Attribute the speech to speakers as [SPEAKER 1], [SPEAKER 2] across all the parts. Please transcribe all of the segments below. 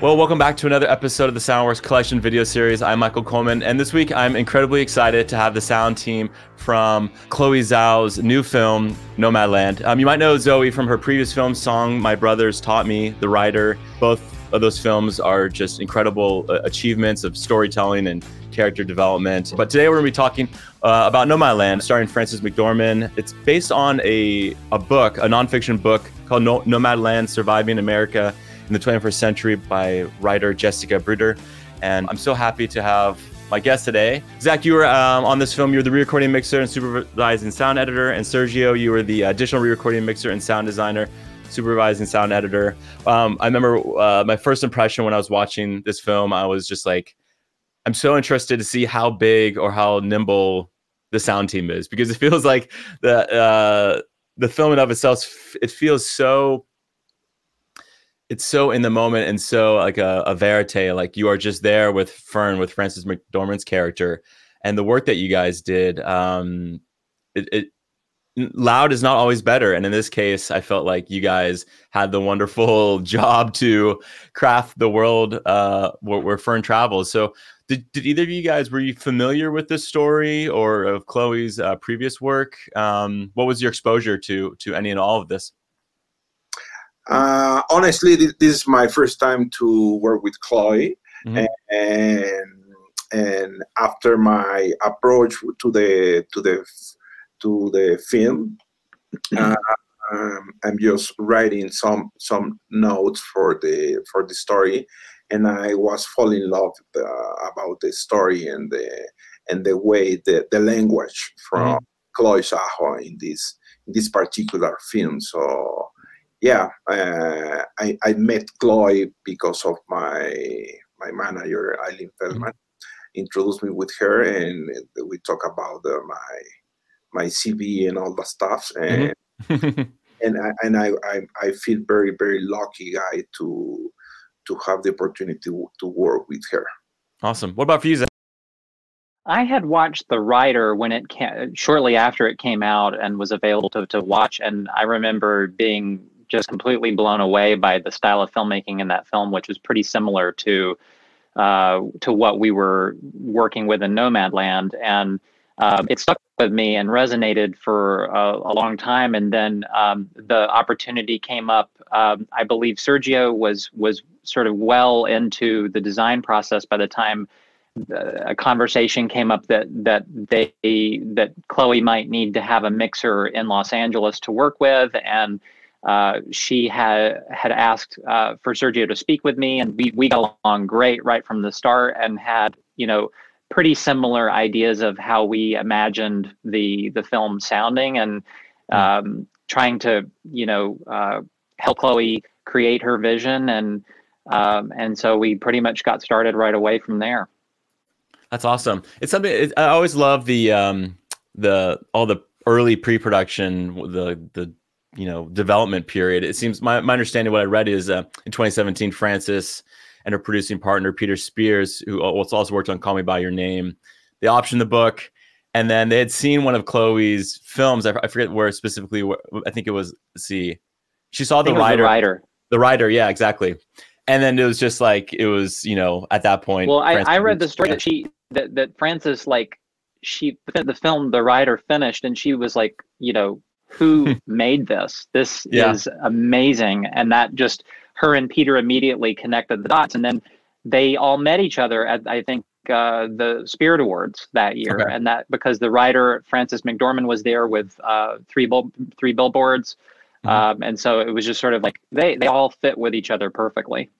[SPEAKER 1] Well, welcome back to another episode of the Soundworks Collection video series. I'm Michael Coleman, and this week I'm incredibly excited to have the sound team from Chloe Zhao's new film, Nomadland. Um, you might know Zoe from her previous film, Song My Brothers Taught Me, the Rider. Both of those films are just incredible uh, achievements of storytelling and character development. But today we're going to be talking uh, about Nomadland, starring Frances McDormand. It's based on a, a book, a nonfiction book called no- Nomadland Surviving America in the 21st Century by writer Jessica Bruder. And I'm so happy to have my guest today. Zach, you were um, on this film. You were the re-recording mixer and supervising sound editor. And Sergio, you were the additional re-recording mixer and sound designer, supervising sound editor. Um, I remember uh, my first impression when I was watching this film, I was just like, I'm so interested to see how big or how nimble the sound team is because it feels like the uh, the film in of itself. It feels so it's so in the moment and so like a, a verite like you are just there with fern with frances mcdormand's character and the work that you guys did um it, it loud is not always better and in this case i felt like you guys had the wonderful job to craft the world uh where, where fern travels so did, did either of you guys were you familiar with this story or of chloe's uh, previous work? Um what was your exposure to to any and all of this?
[SPEAKER 2] Uh, honestly, this, is my first time to work with Chloe, mm-hmm. and and after my approach to the to the to the film, uh, um, I'm just writing some some notes for the for the story, and I was falling in love uh, about the story and the and the way the, the language from mm-hmm. Chloe Zhao in this in this particular film. So yeah, uh, I, I met Chloe because of my my manager Eileen Feldman mm-hmm. introduced me with her, and we talk about uh, my my CV and all the stuff, and mm-hmm. and I, and I, I, I feel very very lucky guy to to have the opportunity to, to work with her.
[SPEAKER 1] Awesome. What about for you, Zach?
[SPEAKER 3] I had watched The Rider when it came, shortly after it came out and was available to, to watch, and I remember being just completely blown away by the style of filmmaking in that film, which was pretty similar to uh, to what we were working with in Nomadland, and um, it stuck with me and resonated for a, a long time. And then um, the opportunity came up. Um, I believe Sergio was was sort of well into the design process by the time a conversation came up that that they that Chloe might need to have a mixer in Los Angeles to work with, and uh, she had had asked uh, for Sergio to speak with me, and we we got along great right from the start, and had you know pretty similar ideas of how we imagined the the film sounding, and hmm. um, trying to you know uh, help Chloe create her vision, and um, and so we pretty much got started right away from there.
[SPEAKER 1] That's awesome. It's something it, I always love the um, the all the early pre-production the the you know development period. It seems my, my understanding what I read is uh, in 2017, Frances and her producing partner Peter Spears, who also worked on Call Me by Your Name, they optioned the book, and then they had seen one of Chloe's films. I, I forget where specifically. Where, I think it was. see, she saw the Rider.
[SPEAKER 3] The Rider.
[SPEAKER 1] The Rider. Yeah, exactly. And then it was just like it was, you know, at that point.
[SPEAKER 3] Well, I, I read the story that she that that Frances like she the film the writer finished and she was like you know who made this? This yeah. is amazing. And that just her and Peter immediately connected the dots. And then they all met each other at, I think, uh, the Spirit Awards that year. Okay. And that because the writer, Frances McDormand, was there with uh, three, bull, three billboards. Mm-hmm. Um, and so it was just sort of like they, they all fit with each other perfectly.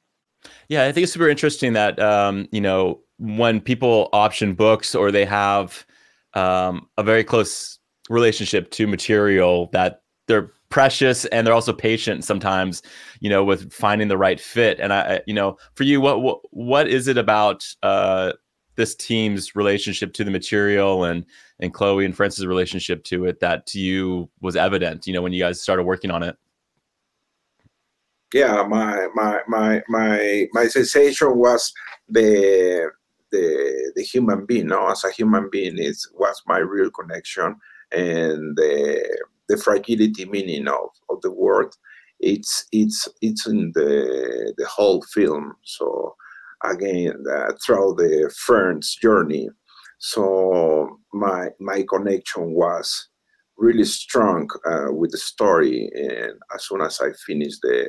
[SPEAKER 1] Yeah, I think it's super interesting that, um, you know, when people option books or they have um, a very close relationship to material that they're precious and they're also patient sometimes you know with finding the right fit and i you know for you what what, what is it about uh this team's relationship to the material and and chloe and frances relationship to it that to you was evident you know when you guys started working on it
[SPEAKER 2] yeah my my my my my sensation was the the the human being. No, as a human being, is was my real connection, and the the fragility meaning of, of the word. It's it's it's in the the whole film. So again, uh, throughout the Fern's journey, so my my connection was really strong uh, with the story, and as soon as I finished the,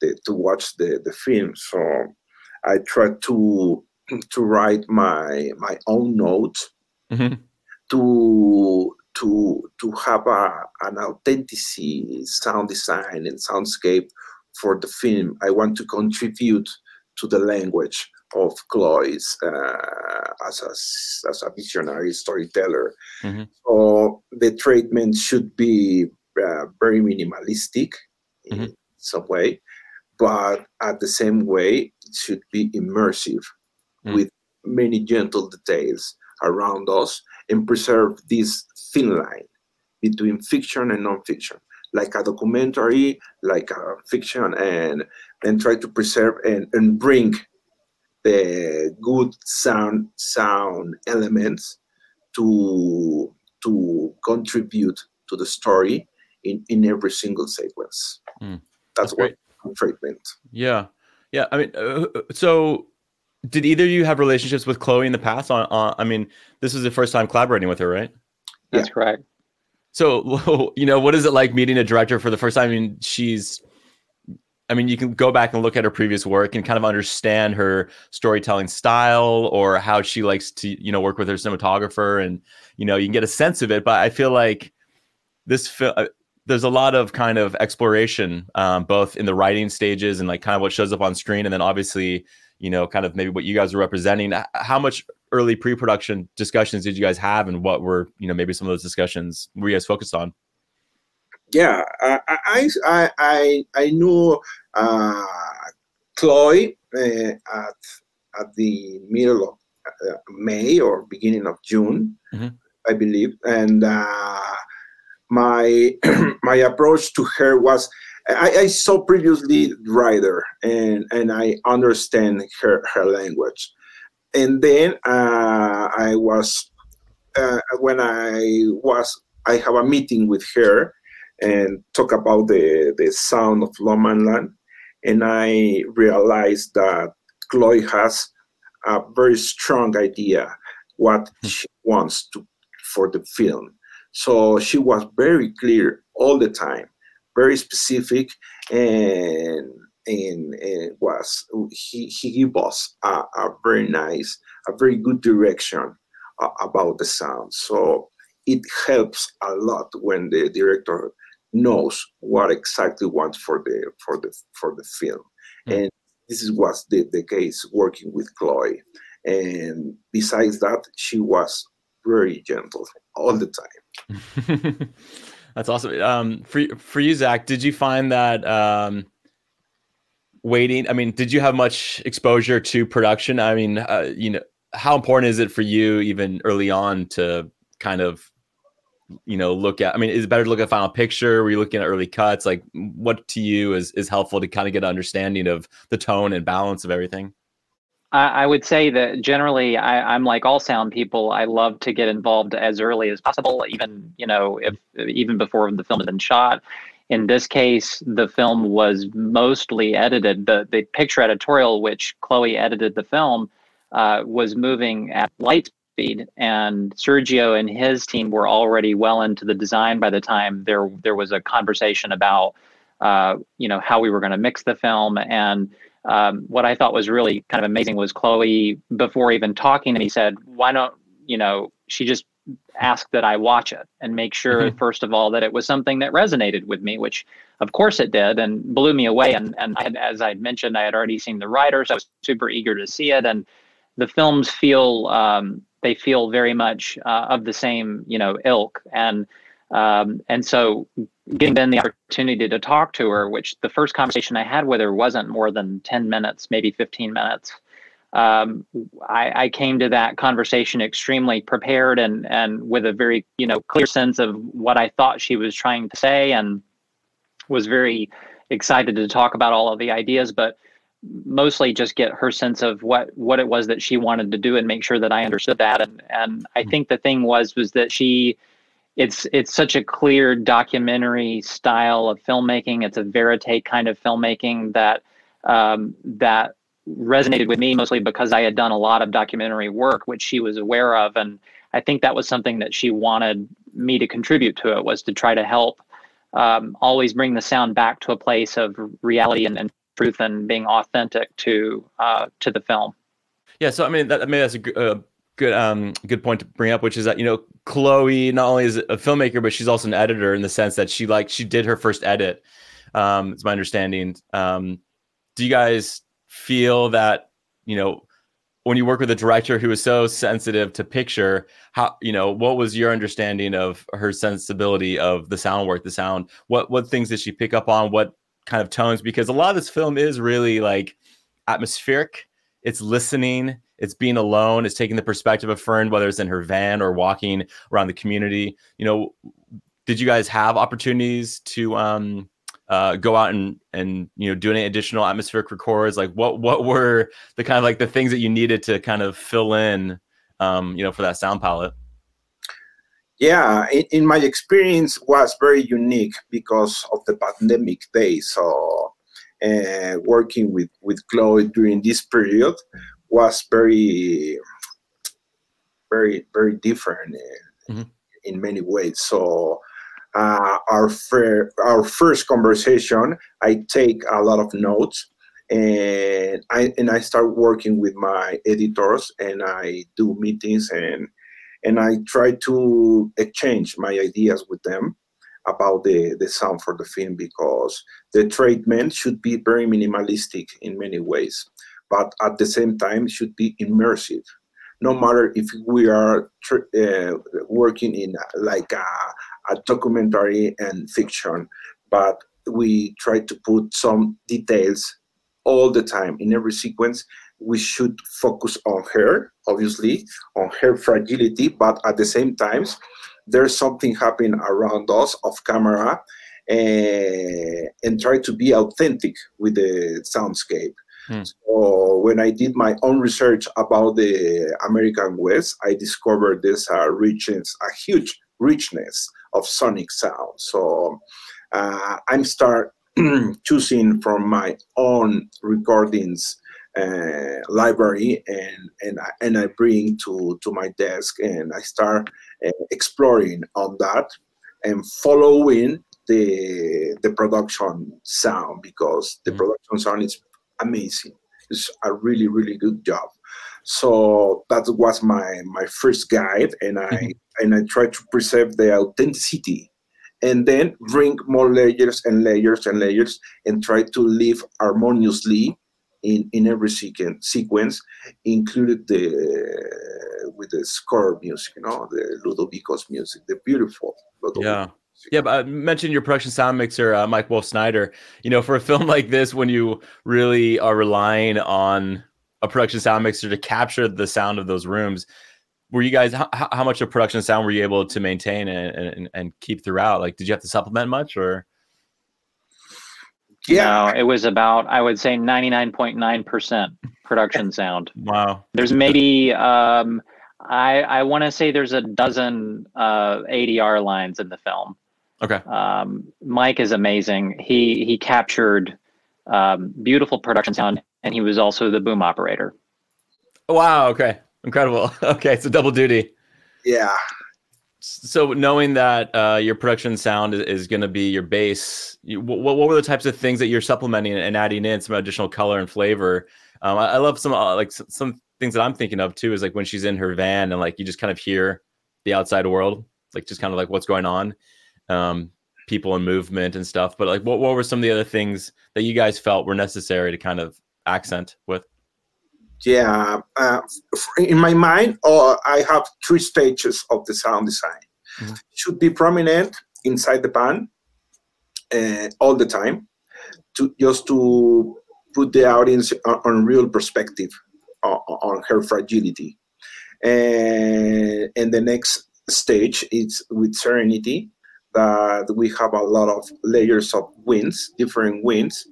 [SPEAKER 2] the to watch the the film, so I tried to to write my my own notes mm-hmm. to to to have a, an authentic sound design and soundscape for the film. I want to contribute to the language of Chloe's uh, as, a, as a visionary storyteller. Mm-hmm. So the treatment should be uh, very minimalistic mm-hmm. in some way, but at the same way, it should be immersive mm-hmm. with many gentle details around us and preserve this thin line between fiction and non-fiction like a documentary like a fiction and and try to preserve and, and bring the good sound sound elements to to contribute to the story in in every single sequence. Mm, that's, that's what treatment.
[SPEAKER 1] Yeah, yeah. I mean, uh, so did either of you have relationships with Chloe in the past? On, on I mean, this is the first time collaborating with her, right?
[SPEAKER 3] That's yeah. correct.
[SPEAKER 1] So, you know, what is it like meeting a director for the first time? I mean, she's I mean, you can go back and look at her previous work and kind of understand her storytelling style or how she likes to, you know, work with her cinematographer, and you know, you can get a sense of it. But I feel like this film, uh, there's a lot of kind of exploration, um, both in the writing stages and like kind of what shows up on screen, and then obviously, you know, kind of maybe what you guys are representing. How much early pre-production discussions did you guys have, and what were, you know, maybe some of those discussions were you guys focused on?
[SPEAKER 2] yeah, I I I I knew uh, Chloe uh, at at the middle of uh, May or beginning of June, mm-hmm. I believe, and uh, my my approach to her was I, I, saw previously Rider and and I understand her her language, and then uh, I was uh, when I was I have a meeting with her and talk about the, the sound of Nomadland. And I realized that Chloe has a very strong idea what hmm. she wants to for the film. So she was very clear all the time, very specific, and and, and was he he gave us a, a, very nice, a very good direction uh, about the sound. So it helps a lot when the director knows what exactly wants for the for the for the film mm. and this is what's the, the case working with chloe and besides that she was very gentle all the time
[SPEAKER 1] that's awesome. Um, for, for you zach did you find that um, waiting i mean did you have much exposure to production? I mean uh, you know how important is it for you even early on to kind of you know look at i mean is it better to look at final picture? Were you looking at early cuts? Like what to you is is helpful to kind of get an understanding of the tone and balance of everything
[SPEAKER 3] I, would say that generally I, am like all sound people. I love to get involved as early as possible, even you know if even before the film has been shot. In this case, the film was mostly edited. The the picture editorial, which Chloe edited the film, uh, was moving at light speed. And Sergio and his team were already well into the design by the time there there was a conversation about uh, you know how we were going to mix the film. And um, what I thought was really kind of amazing was Chloe before even talking to me said, "Why don't you know?" She just asked that I watch it and make sure mm-hmm. first of all that it was something that resonated with me, which of course it did and blew me away. And and I had, as I mentioned, I had already seen the Riders. I was super eager to see it and the films feel um, they feel very much uh, of the same you know ilk and um, and so getting then the opportunity to talk to her which the first conversation i had with her wasn't more than 10 minutes maybe 15 minutes um, I, I, came to that conversation extremely prepared and and with a very you know clear sense of what i thought she was trying to say and was very excited to talk about all of the ideas but mostly just get her sense of what what it was that she wanted to do and make sure that I understood that. And and I mm-hmm. think the thing was was that she it's it's such a clear documentary style of filmmaking. It's a verite kind of filmmaking that um, that resonated with me mostly because I had done a lot of documentary work, which she was aware of, and I think that was something that she wanted me to contribute to it was to try to help um, always bring the sound back to a place of reality and, and truth and being authentic to uh, to the film.
[SPEAKER 1] Yeah, so I mean, that, I mean that's a, a good um good point to bring up, which is that you know Chloe not only is a filmmaker, but she's also an editor in the sense that she like she did her first edit. Um, it's my understanding. Um, do you guys feel that you know when you work with a director who is so sensitive to picture how you know what was your understanding of her sensibility of the sound work the sound what what things did she pick up on what kind of tones because a lot of this film is really like atmospheric it's listening it's being alone it's taking the perspective of fern whether it's in her van or walking around the community you know did you guys have opportunities to um uh, go out and and you know do any additional atmospheric records? Like what what were the kind of like the things that you needed to kind of fill in, um, you know, for that sound palette?
[SPEAKER 2] Yeah, in, in my experience was very unique because of the pandemic days. So uh, working with with Chloe during this period was very very very different in, mm-hmm. in many ways. So uh, our, fir- our first conversation, I take a lot of notes and I and I start working with my editors and I do meetings and and I try to exchange my ideas with them about the, the sound for the film because the treatment should be very minimalistic in many ways, but at the same time should be immersive. No matter if we are uh, working in like a, a documentary and fiction, but we try to put some details all the time in every sequence. We should focus on her, obviously, on her fragility, but at the same time, there's something happening around us off camera eh, and try to be authentic with the soundscape. Hmm. So when I did my own research about the American West, I discovered this uh, richness, a huge richness of sonic sound. So uh, I'm start choosing from my own recordings uh, library and and I, and I bring to to my desk and I start uh, exploring on that and following the the production sound because the mm-hmm. production sound is amazing. It's a really really good job. So that was my my first guide, and I mm-hmm. and I try to preserve the authenticity, and then bring more layers and layers and layers, and try to live harmoniously in in every sequence. Sequence included the with the score music, you know, the Ludovico's music, the beautiful.
[SPEAKER 1] Ludovico. Yeah. Yeah, but I mentioned your production sound mixer, uh, Mike Wolf Snyder. You know, for a film like this, when you really are relying on a production sound mixer to capture the sound of those rooms were you guys how, how much of production sound were you able to maintain and, and, and keep throughout? Like did you have to supplement much or?
[SPEAKER 3] Yeah. No, it was about i would say 99.9% production sound.
[SPEAKER 1] Wow.
[SPEAKER 3] There's maybe um i i want to say there's a dozen uh adr lines in the film
[SPEAKER 1] okay
[SPEAKER 3] um mike is amazing he he captured um, beautiful production sound and he was also the boom operator.
[SPEAKER 1] Wow. Okay. Incredible. Okay. So double duty.
[SPEAKER 2] Yeah.
[SPEAKER 1] So knowing that uh, your production sound is, is going to be your base, you, what, what were the types of things that you're supplementing and adding in some additional color and flavor? Um, I, I, love some uh, like some things that I'm thinking of too is like when she's in her van and like you just kind of hear the outside world, like just kind of like what's going on. Um, people and movement and stuff. But like, what, what were some of the other things that you guys felt were necessary to kind of accent with?
[SPEAKER 2] Yeah, uh, in my mind, uh, I have three stages of the sound design. Mm-hmm. Should be prominent inside the pan uh, all the time, to just to put the audience on, on real perspective on, on, her fragility. And, and the next stage is with serenity, that we have a lot of layers of winds, different winds,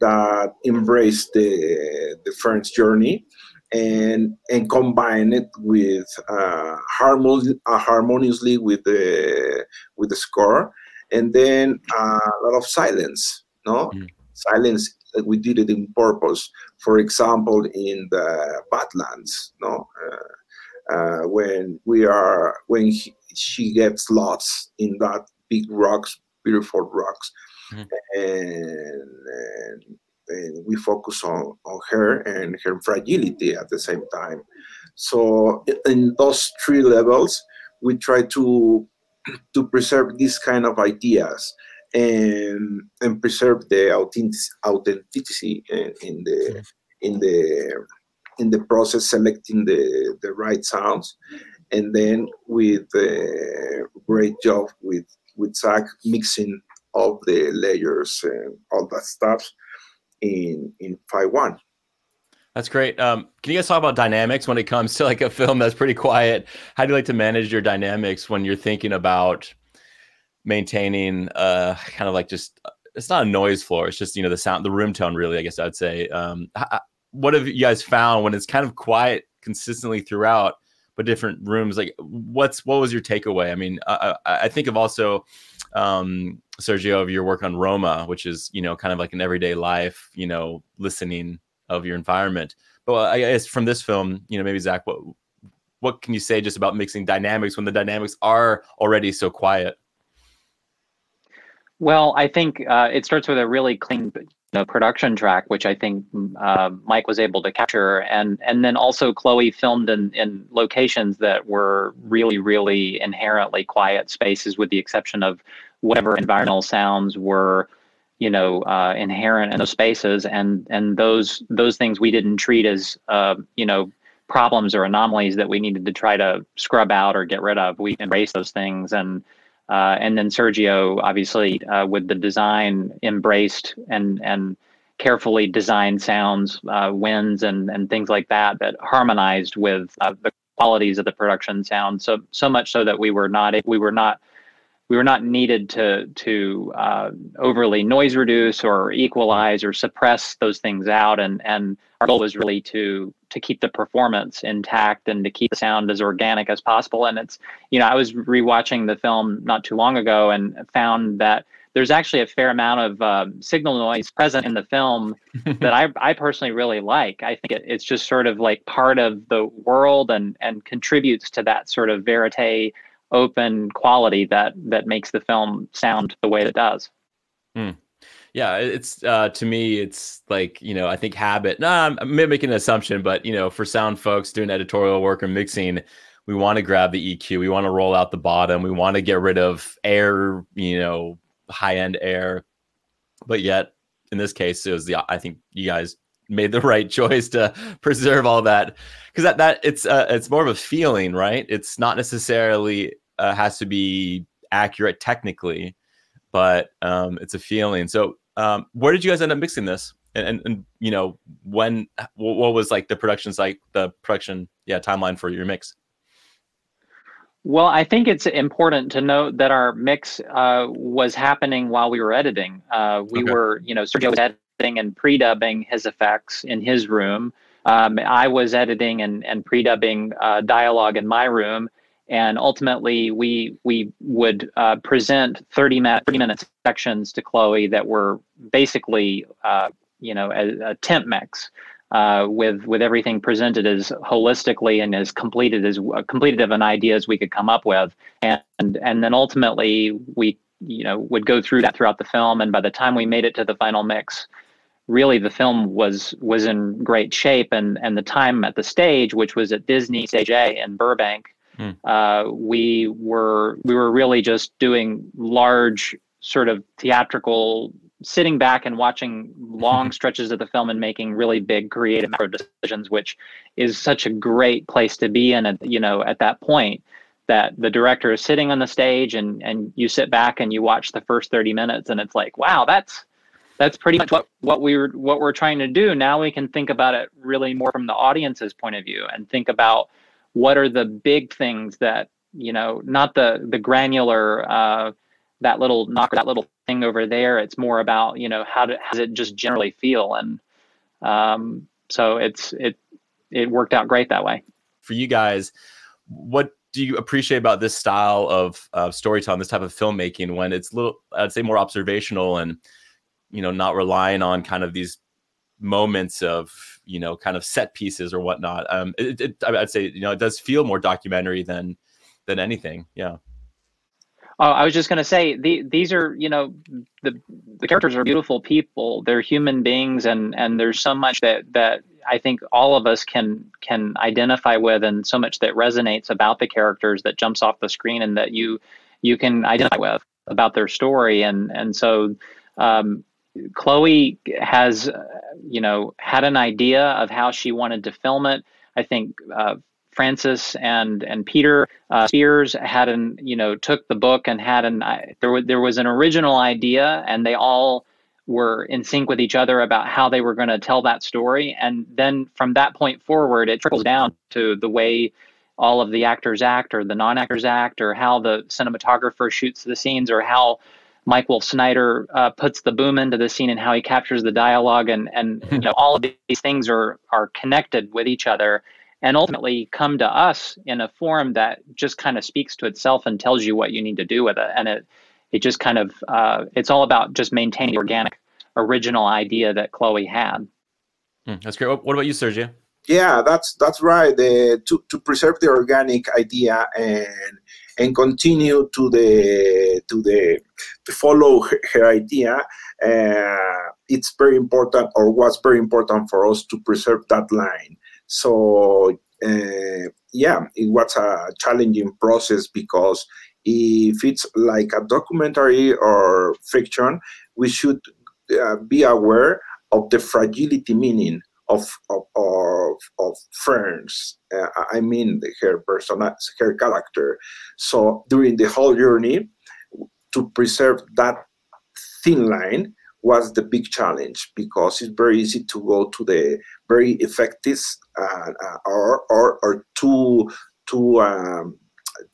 [SPEAKER 2] that embrace the the friend's journey and and combine it with uh, harmon- uh, harmoniously with the with the score. And then uh, a lot of silence no? Mm. silence we did it in purpose. For example in the badlands no? Uh, uh, when we are when he, she gets lost in that big rocks beautiful rocks mm. and, and and we focus on, on her and her fragility at the same time. So in those three levels, we try to to preserve these kind of ideas and and preserve the authenticity in, in the in the in the process selecting the the right sounds and then with a great job with with Zach mixing of the layers and all that stuff in in Phi One.
[SPEAKER 1] That's great. Um, can you guys talk about dynamics when it comes to like a film that's pretty quiet? How do you like to manage your dynamics when you're thinking about maintaining uh kind of like just it's not a noise floor it's just you know the sound the room tone really i guess i'd say um what have you guys found when it's kind of quiet consistently throughout different rooms like what's what was your takeaway i mean i, I think of also um Sergio, of your work on Roma, which is you know kind of like an everyday life, you know, listening of your environment. But I guess from this film, you know, maybe Zach, what what can you say just about mixing dynamics when the dynamics are already so quiet?
[SPEAKER 3] Well, I think uh, it starts with a really clean know, production track, which I think uh, Mike was able to capture, and and then also Chloe filmed in in locations that were really really inherently quiet spaces, with the exception of whatever environmental sounds were you know uh, inherent in those spaces. And and those those things we didn't treat as uh, you know problems or anomalies that we needed to try to scrub out or get rid of. We embraced those things and uh, and then Sergio obviously uh, with the design embraced and and carefully designed sounds uh, winds and and things like that that harmonized with uh, the qualities of the production sound. So so much so that we were not we were not we were not needed to to uh, overly noise reduce or equalize or suppress those things out and and our goal was really to to keep the performance intact and to keep the sound as organic as possible and it's you know I was rewatching the film not too long ago and found that there's actually a fair amount of uh, signal noise present in the film that I, I personally really like. I think it, it's just sort of like part of the world and and contributes to that sort of verite open quality that that makes the film sound the way it does.
[SPEAKER 1] Hmm. Yeah, it's uh, to me, it's like you know, I think habit. No, I'm making an assumption, but you know, for sound folks doing editorial work or mixing, we want to grab the EQ, we want to roll out the bottom, we want to get rid of air, you know, high end air, but yet in this case, it was the I think you guys made the right choice to preserve all that because that that it's uh, it's more of a feeling, right? It's not necessarily uh, has to be accurate technically, but um, it's a feeling. So, um, where did you guys end up mixing this? And, and, and you know, when what, what was like the production like the production yeah timeline for your mix?
[SPEAKER 3] Well, I think it's important to note that our mix uh, was happening while we were editing. Uh, we okay. were, you know, Sergio was editing and pre-dubbing his effects in his room. Um, I was editing and, and pre-dubbing uh, dialogue in my room, and ultimately we we would uh, present 30 minute 30 minute sections to Chloe that were basically uh, you know a, a temp mix uh, with with everything presented as holistically and as completed as uh, completed of an idea as we could come up with. And and then ultimately we you know would go through that throughout the film. And by the time we made it to the final mix really the film was was in great shape. And and the time at the stage which was at Disney Stage A in Burbank Mm. Uh, we were we were really just doing large sort of theatrical sitting back and watching long stretches of the film and making really big creative decisions which is such a great place to be in at you know at that point that the director is sitting on the stage and and you sit back and you watch the first 30 minutes and it's like wow that's that's pretty much what what we what we're trying to do now we can think about it really more from the audience's point of view and think about what are the big things that you know not the the granular uh, that little knocker, that little thing over there. It's more about you know how, to, how does it just generally feel, and um, so it's it it worked out great that way.
[SPEAKER 1] For you guys, what do you appreciate about this style of uh, storytelling, this type of filmmaking, when it's little, I'd say, more observational and you know not relying on kind of these moments of you know kind of set pieces or whatnot. Um, it, it, I'd say you know it does feel more documentary than than anything. Yeah.
[SPEAKER 3] Oh, I was just going to say the, these are you know the the characters are beautiful people. They're human beings, and and there's so much that that I think all of us can can identify with, and so much that resonates about the characters that jumps off the screen, and that you you can identify with about their story, and and so. Um, Chloe has, you know, had an idea of how she wanted to film it. I think uh, Frances and and Peter uh, Spears had an you know took the book and had an there was there was an original idea and they all were in sync with each other about how they were going to tell that story and then from that point forward it trickles down to the way all of the actors act or the non-actors act or how the cinematographer shoots the scenes or how Mike Wolf Snyder uh, puts the boom into the scene and how he captures the dialogue and and you know all of these things are are connected with each other and ultimately come to us in a form that just kind of speaks to itself and tells you what you need to do with it. And it it just kind of uh, it's all about just maintaining the organic original idea that chloe had.
[SPEAKER 1] Mm, that's great. What about you sergio?
[SPEAKER 2] Yeah that's that's right. The, to, to preserve the organic idea and and continue to the to the to follow her, her idea uh, it's very important or was very important for us to preserve that line. So uh, yeah, it was a challenging process because if it's like a documentary or fiction, we should uh, be aware of the fragility meaning of of of, of Ferns. Uh, I mean, her person, her character. So during the whole journey, to preserve that thin line, was the big challenge because it's very easy to go to the very effective uh, uh, or, or, or too too um,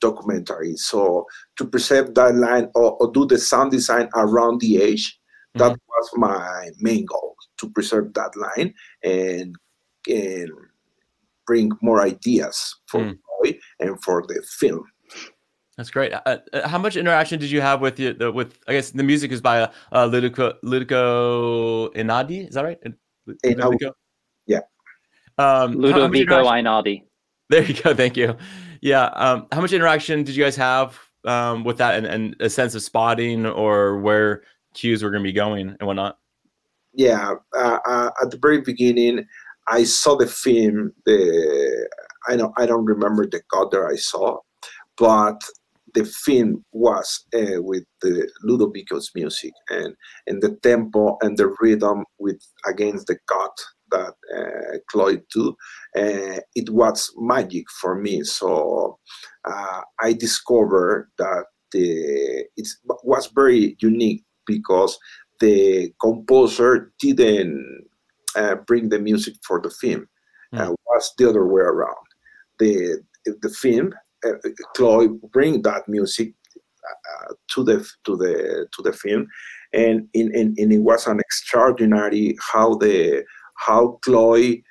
[SPEAKER 2] documentary. So to preserve that line or, or, do the sound design around the age, mm-hmm. that was my main goal to preserve that line and and bring more ideas for mm. Boy and for the film.
[SPEAKER 1] That's great. Uh, uh, how much interaction did you have with you? The, with I guess the music is by uh, uh Ludovico Ludovico Einaudi. Is that right?
[SPEAKER 2] Ludovico? Yeah.
[SPEAKER 3] Um, Ludovico Einaudi.
[SPEAKER 1] There you go. Thank you. Yeah. Um, how much interaction did you guys have um, with that, and, and a sense of spotting or where cues were going to be going and whatnot?
[SPEAKER 2] Yeah. Uh, uh, at the very beginning, I saw the film. The I don't I don't remember the cut that I saw, but the film was uh, with the Ludovico's music and and the tempo and the rhythm with against the cut that uh, Chloe do. Uh, it was magic for me. So uh, I discovered that the it was very unique because the composer didn't uh, bring the music for the film. Mm. was the other way around. The the film Chloe bring that music uh, to the to the to the film, and in, in, and it was an extraordinary how the how Chloe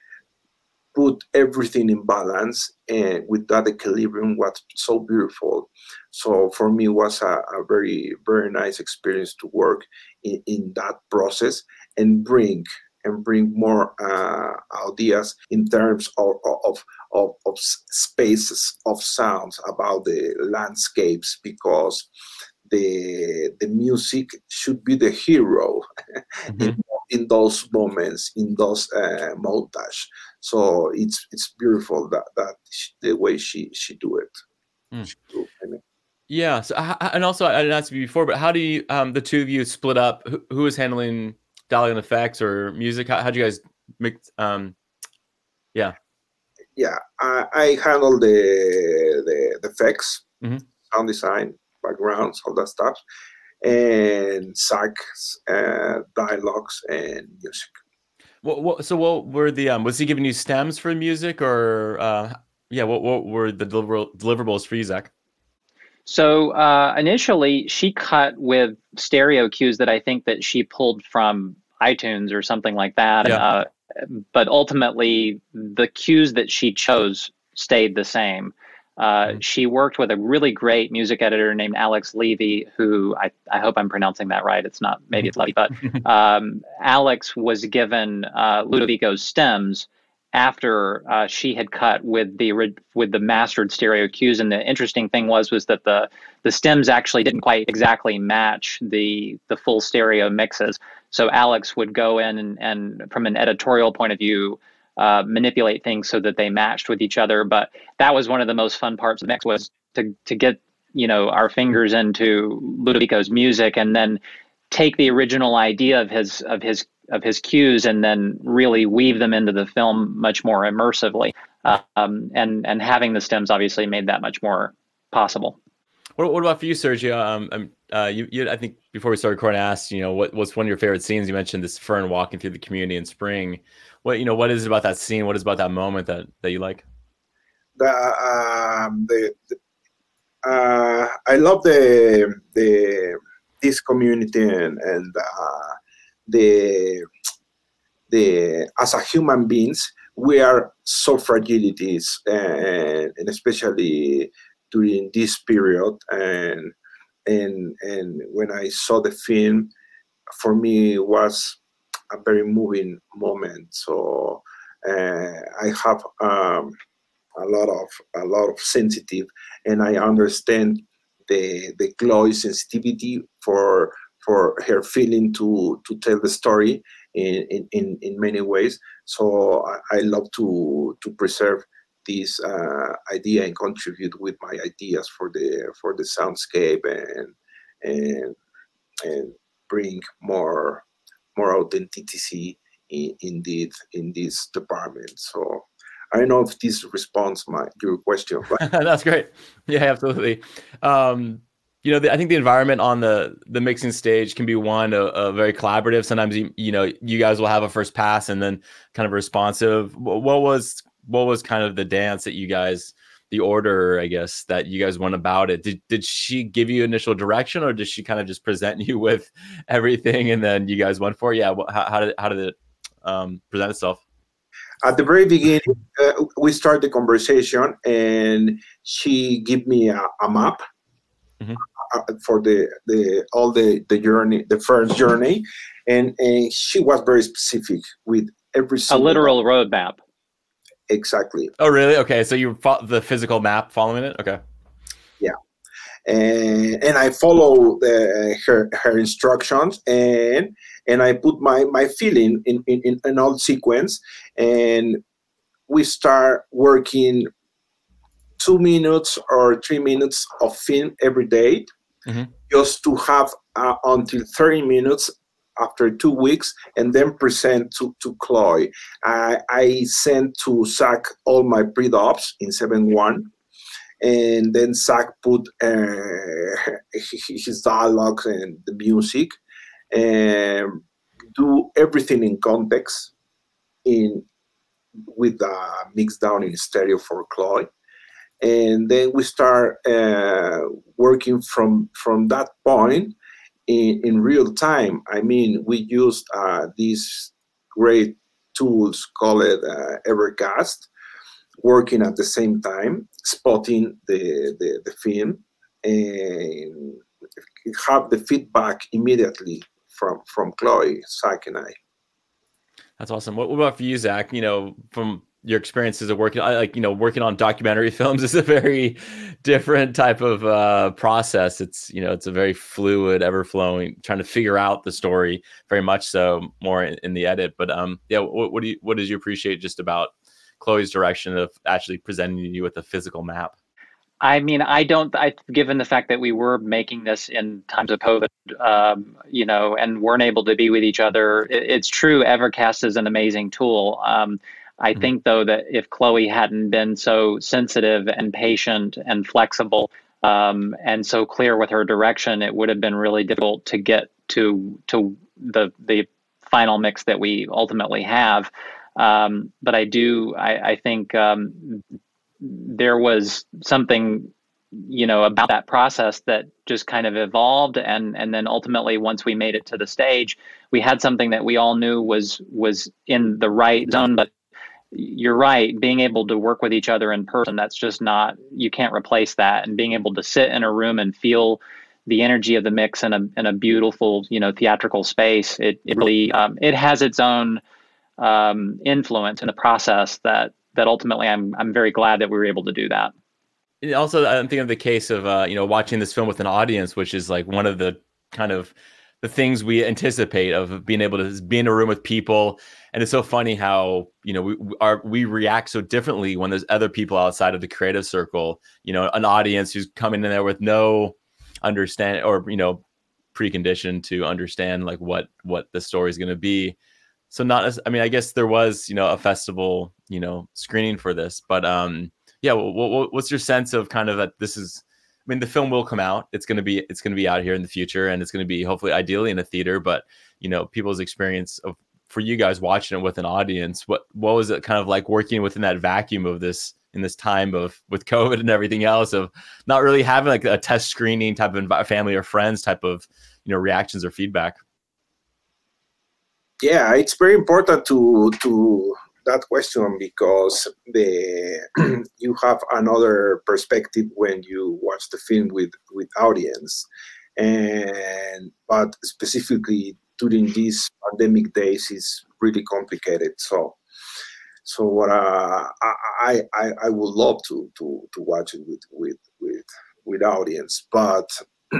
[SPEAKER 2] put everything in balance and with that equilibrium was so beautiful so for me it was a, a very very nice experience to work in, in that process and bring and bring more uh, ideas in terms of, of, of, of, spaces of sounds about the landscapes because the the music should be the hero mm-hmm. in, in, those moments in those uh, montage so it's it's beautiful that that the way she she do it mm. she
[SPEAKER 1] do, yeah so and also i didn't ask you before but how do you um the two of you split up who, who is handling dialing effects or music? How do you guys make? Um, yeah.
[SPEAKER 2] Yeah, I, I handle the the, the effects, mm-hmm. sound design, backgrounds, all that stuff, and Zach, uh, dialogues, and music.
[SPEAKER 1] What, what, so what were the um was he giving you stems for music or uh yeah what what were the deliver, deliverables for you Zach?
[SPEAKER 3] So uh, initially, she cut with stereo cues that I think that she pulled from iTunes or something like that. Yeah. Uh, but ultimately, the cues that she chose stayed the same. Uh, mm-hmm. She worked with a really great music editor named Alex Levy, who I, I hope I'm pronouncing that right. It's not, maybe it's Levy, but um, Alex was given uh, Ludovico's stems after uh, she had cut with the with the mastered stereo cues. And the interesting thing was was that the the stems actually didn't quite exactly match the the full stereo mixes. So Alex would go in and, and from an editorial point of view, uh, manipulate things so that they matched with each other. But that was one of the most fun parts of the mix was to to get you know our fingers into Ludovico's music and then take the original idea of his of his of his cues and then really weave them into the film much more immersively. Um, and and having the stems obviously made that much more possible.
[SPEAKER 1] What, what about for you, Sergio? Um, um, uh, you, you, I think before we started recording, I asked, you know, what, what's one of your favorite scenes? You mentioned this fern walking through the community in spring. What, you know, what is it about that scene? What is about that moment that, that you like?
[SPEAKER 2] The, um, the, the uh, I love the, the, this community and, and uh, the the as a human beings we are so fragilities and, and especially during this period. And and and when I saw the film for me was a very moving moment. So uh, I have um, a lot of a lot of sensitive and I understand the the Chloe sensitivity for for her feeling to to tell the story in in, in many ways. So I, I love to to preserve this uh, idea and contribute with my ideas for the for the soundscape and and and bring more more authenticity in, in, indeed in this department. So I don't know if this responds my your question.
[SPEAKER 1] But that's great. Yeah, absolutely. Um, you know, the, I think the environment on the the mixing stage can be one a, a, very collaborative. Sometimes you you know you guys will have a first pass and then kind of responsive. What was what was kind of the dance that you guys the order I guess that you guys went about it? Did did she give you initial direction or did she kind of just present you with everything and then you guys went for it? Yeah, how, how did how did it um, present itself?
[SPEAKER 2] At the very beginning, uh, we start the conversation and she gave me a, a map. Mm-hmm uh, for the the all the the journey, the first journey, and and she was very specific with every single
[SPEAKER 3] a literal map. roadmap.
[SPEAKER 2] Exactly.
[SPEAKER 1] Oh, really? Okay, so you fo- the physical map following it. Okay.
[SPEAKER 2] Yeah, and and I follow the, her her instructions and and I put my my feeling in in, in an old sequence and we start working two minutes or three minutes of film every day mm-hmm. just to have uh, until 30 minutes after two weeks and then present to, to Chloe. I, I sent to Zach all my pre-dubs in 7.1 and then Zach put uh, his dialogues and the music and do everything in context in with the mix down in stereo for Chloe and then we start uh, working from from that point in, in real time. I mean, we used uh, these great tools called uh, Evercast, working at the same time, spotting the, the, the film, and have the feedback immediately from from Chloe, Zach, and I.
[SPEAKER 1] That's awesome. What, what about for you, Zach? You know, from your experiences of working like you know working on documentary films is a very different type of uh, process it's you know it's a very fluid ever flowing trying to figure out the story very much so more in, in the edit but um yeah what, what do you what does you appreciate just about chloe's direction of actually presenting you with a physical map
[SPEAKER 3] I mean, I don't. I given the fact that we were making this in times of COVID, um, you know, and weren't able to be with each other. It, it's true. Evercast is an amazing tool. Um, I mm-hmm. think, though, that if Chloe hadn't been so sensitive and patient and flexible um, and so clear with her direction, it would have been really difficult to get to to the the final mix that we ultimately have. Um, but I do, I, I think um, there was something you know about that process that just kind of evolved and and then ultimately once we made it to the stage we had something that we all knew was was in the right zone. But you're right being able to work with each other in person that's just not you can't replace that. And being able to sit in a room and feel the energy of the mix in a in a beautiful you know theatrical space it, it really um, it has its own um, influence in the process that that ultimately I'm I'm very glad that we were able to do that.
[SPEAKER 1] Also, I'm thinking of the case of uh, you know watching this film with an audience, which is like one of the kind of the things we anticipate of being able to be in a room with people. And it's so funny how you know we are we react so differently when there's other people outside of the creative circle. You know, an audience who's coming in there with no understand or you know preconditioned to understand like what what the story is going to be so not as i mean i guess there was you know a festival you know screening for this but um yeah what, what's your sense of kind of that this is i mean the film will come out. It's going to be it's going to be out here in the future and it's going to be hopefully ideally in a theater but you know people's experience of for you guys watching it with an audience what what was it kind of like working within that vacuum of this in this time of with covid and everything else of not really having like a test screening type of family or friends type of you know reactions or feedback
[SPEAKER 2] yeah, it's very important to to that question because the you have another perspective when you watch the film with with audience, and but specifically during these pandemic days is really complicated. So. So what uh, I, I I would love to to to watch it with with with with audience, but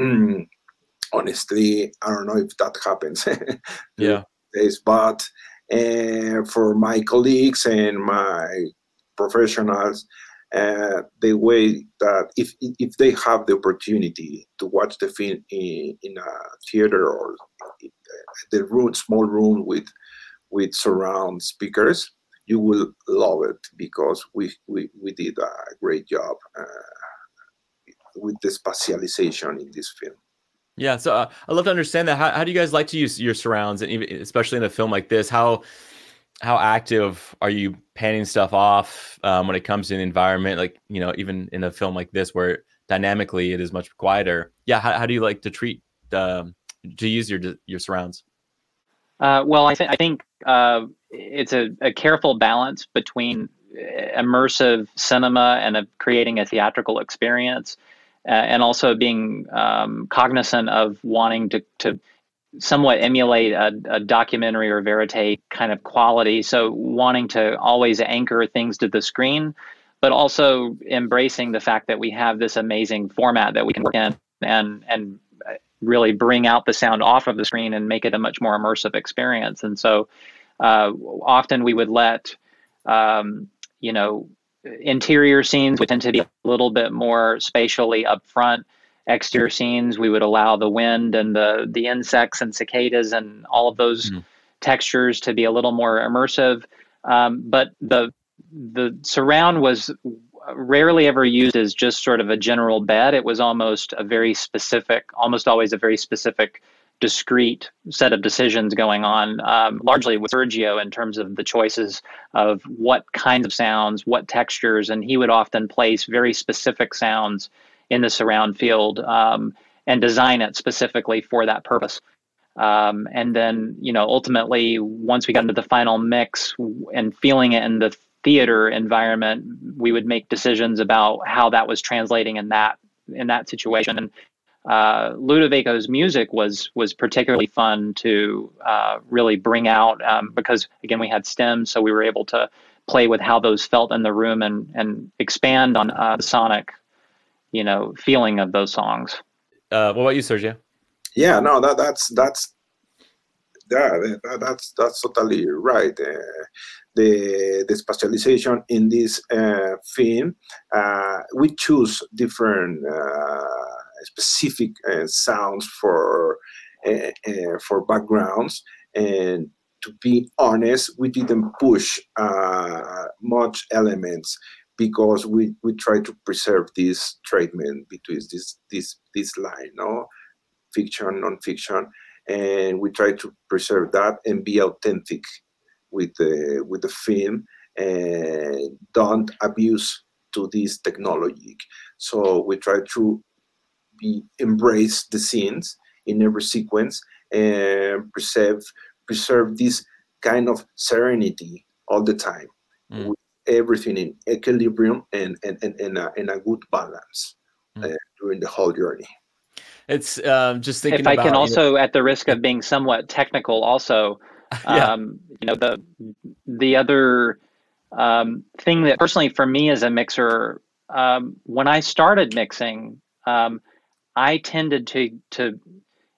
[SPEAKER 2] honestly, I don't know if that happens.
[SPEAKER 1] yeah
[SPEAKER 2] days. But uh, for my colleagues and my professionals, uh, the way that if if they have the opportunity to watch the film in, in a theater or the room, small room with with surround speakers, you will love it because we we, we did a great job uh, with the spatialization in this film.
[SPEAKER 1] Yeah, so uh, I'd love to understand that. How, how do you guys like to use your surrounds, and even especially in a film like this? How how active are you panning stuff off um, when it comes to the environment? Like you know, even in a film like this, where dynamically it is much quieter. Yeah, how, how do you like to treat uh, to use your your surrounds?
[SPEAKER 3] Uh, well, I, th- I think uh, it's a, a, careful balance between uh, immersive cinema and a, creating a theatrical experience and also being um, cognizant of wanting to, to somewhat emulate a, a, documentary or verite kind of quality. So wanting to always anchor things to the screen, but also embracing the fact that we have this amazing format that we can work in and and really bring out the sound off of the screen and make it a much more immersive experience. And so uh, often we would let um, you know interior scenes would tend to be a little bit more spatially upfront. Exterior scenes, we would allow the wind and the the insects and cicadas and all of those mm. textures to be a little more immersive. Um, but the the surround was rarely ever used as just sort of a general bed. It was almost a very specific, almost always a very specific discrete set of decisions going on, um, largely with Sergio in terms of the choices of what kinds of sounds, what textures, and he would often place very specific sounds in the surround field um, and design it specifically for that purpose. Um, and then, you know, ultimately, once we got into the final mix and feeling it in the theater environment, we would make decisions about how that was translating in that in that situation. And uh, Ludovico's music was was particularly fun to uh, really bring out um, because again we had stems, so we were able to play with how those felt in the room and and expand on uh, the sonic, you know, feeling of those songs.
[SPEAKER 1] Uh, what about you, Sergio?
[SPEAKER 2] Yeah, no, that that's that's yeah, that, that's that's totally right. Uh, the the spatialization in this uh, film, uh, we choose different uh, specific uh, sounds for uh, uh, for backgrounds. And to be honest we didn't push much elements because we, we try to preserve this treatment between this this this line no? Fiction non-fiction. And we try to preserve that and be authentic with the with the film. And don't abuse to this technology. So we try to be embrace the scenes in every sequence and preserve preserve this kind of serenity all the time mm. with everything in equilibrium and and, and, and, a, and a good balance mm. uh, during the whole journey
[SPEAKER 1] it's um, just thinking
[SPEAKER 3] if i
[SPEAKER 1] about,
[SPEAKER 3] can also know, at the risk of being somewhat technical also yeah. um, you know the the other um, thing that personally for me as a mixer um, when i started mixing um, i tended to to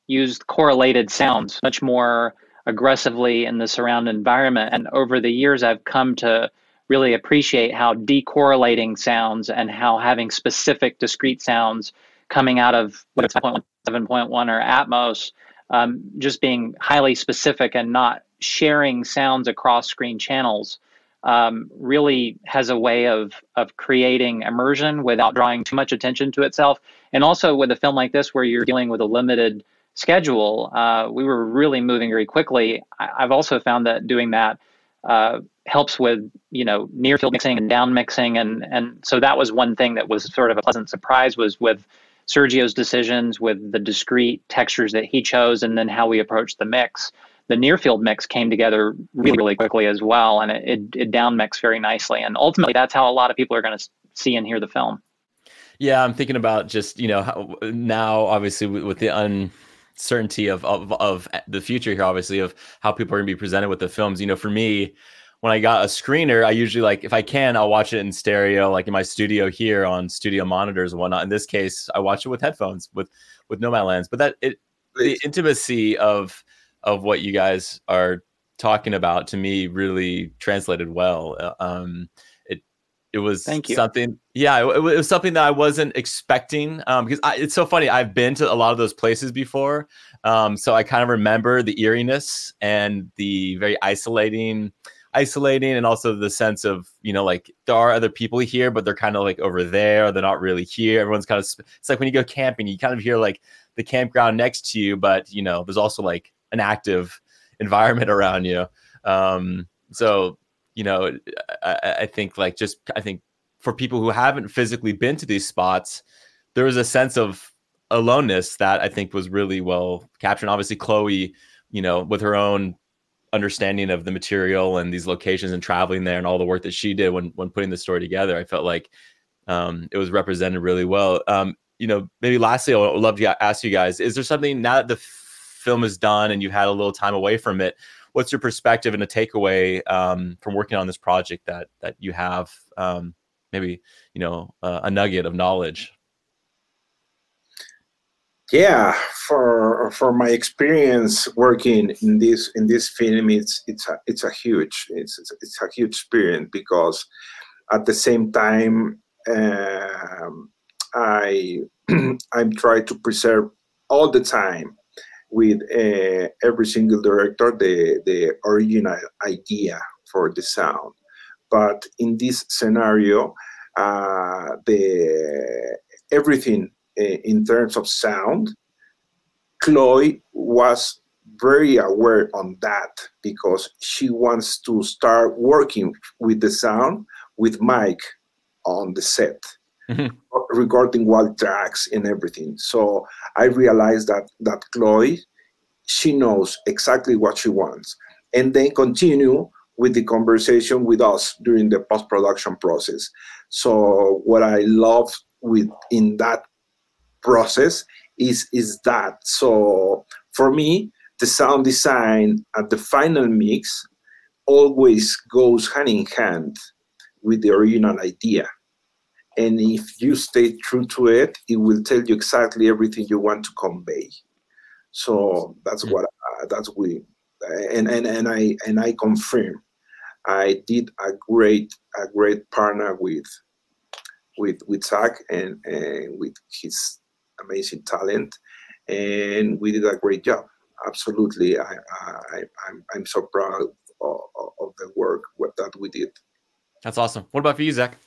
[SPEAKER 3] use correlated sounds much more aggressively in the surround environment. And over the years, I've come to really appreciate how decorrelating sounds and how having specific discrete sounds coming out of whether it's 7.1 or Atmos, um, just being highly specific and not sharing sounds across screen channels um, really has a way of of creating immersion without drawing too much attention to itself. And also with a film like this, where you're dealing with a limited schedule, uh, we were really moving very quickly. I, have also found that doing that uh, helps with you know near field mixing and down mixing, and and so that was one thing that was sort of a pleasant surprise was with Sergio's decisions, with the discrete textures that he chose, and then how we approached the mix. The near field mix came together really really quickly as well, and it it, it down mixed very nicely, and ultimately that's how a lot of people are going to see and hear the film.
[SPEAKER 1] Yeah, I'm thinking about just you know how, now, obviously with, with the un certainty of, of of the future here, obviously, of how people are gonna be presented with the films. You know, for me, when I got a screener, I usually like if I can, I'll watch it in stereo, like in my studio here on studio monitors and whatnot. In this case, I watch it with headphones with with Nomadlands. But that it the intimacy of of what you guys are talking about to me really translated well. Uh, um, it was
[SPEAKER 3] Thank you.
[SPEAKER 1] something, yeah, it, it, was something that I wasn't expecting. Um, because I, it's so funny. I've been to a lot of those places before, um, so I kind of remember the eeriness and the very isolating, isolating, and also the sense of you know like there are other people here, but they're kind of like over there. They're not really here. Everyone's kind of. It's like when you go camping, you kind of hear like the campground next to you, but you know there's also like an active environment around you. Um, so you know, I, I think like just I think for people who haven't physically been to these spots, there was a sense of aloneness that I think was really well captured. obviously, Chloe, you know, with her own understanding of the material and these locations and traveling there and all the work that she did when when putting the story together, I felt like um, it was represented really well. Um, you know, maybe lastly, I would love to ask you guys: Is there something now that the film is done and you've had a little time away from it? What's your perspective and a takeaway um, from working on this project that that you have um, maybe you know uh, a nugget of knowledge?
[SPEAKER 2] Yeah for for my experience working in this in this film it's it's a it's a huge it's it's, a huge experience because at the same time um, i i'm trying to preserve all the time with uh, every single director the, the original idea for the sound. But in this scenario, uh, the everything uh, in terms of sound, Chloe was very aware on that because she wants to start working with the sound with Mike on the set mm-hmm. recording wild tracks and everything. So I realized that that Chloe, she knows exactly what she wants, and then continue with the conversation with us during the post production process. So what I love with in that process is is that. So for me, the sound design at the final mix always goes hand in hand with the original idea and if you stay true to it it will tell you exactly everything you want to convey. So that's mm-hmm. what uh, that's we and and and i and i confirm i did a great a great partner with with with zach and and with his amazing talent and we did a great job. Absolutely i i i'm, I'm so proud of, of the work that we did.
[SPEAKER 1] That's awesome. What about for you zach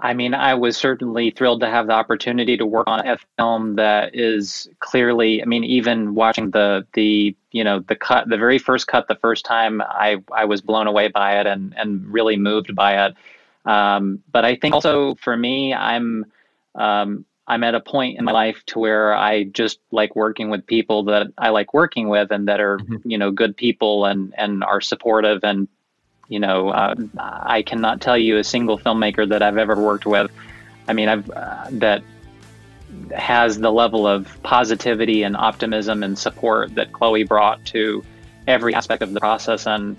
[SPEAKER 3] I mean, I was certainly thrilled to have the opportunity to work on a film that is clearly. I mean, even watching the the you know the cut, the very first cut, the first time, I I was blown away by it and and really moved by it. Um, but I think also for me, I'm um, I'm at a point in my life to where I just like working with people that I like working with and that are mm-hmm. you know good people and and are supportive and you know uh, I cannot tell you a single filmmaker that I've ever worked with. I mean I've uh, that has the level of positivity and optimism and support that Chloe brought to every aspect of the process and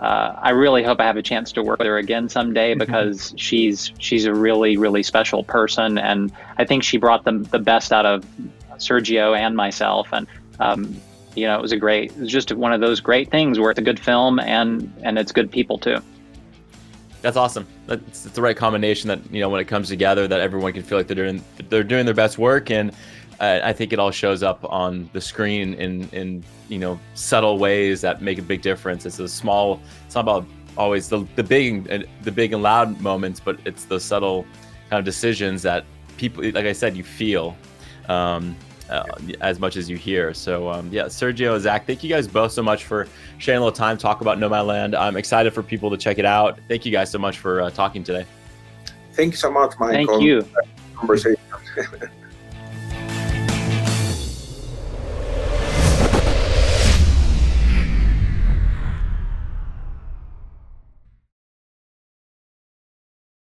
[SPEAKER 3] uh, I really hope I have a chance to work with her again someday mm-hmm. because she's she's a really really special person, and I think she brought the the best out of Sergio and myself, and um, you know it was a great it was just one of those great things where it's a good film and and it's good people too.
[SPEAKER 1] That's awesome. That's, it's the right combination that you know when it comes together that everyone can feel like they're doing they're doing their best work and uh, I think it all shows up on the screen in in you know subtle ways that make a big difference. It's a small. It's not about always the the big and the big and loud moments, but it's the subtle kind of decisions that people, like I said, you feel. Um, uh, as much as you hear. So um, yeah, Sergio, Zach, thank you guys both so much for sharing a little time talk about Nomadland. I'm excited for people to check it out. Thank you guys so much for uh, talking today.
[SPEAKER 2] Thank you so much, Michael.
[SPEAKER 3] Thank you.
[SPEAKER 2] Conversation.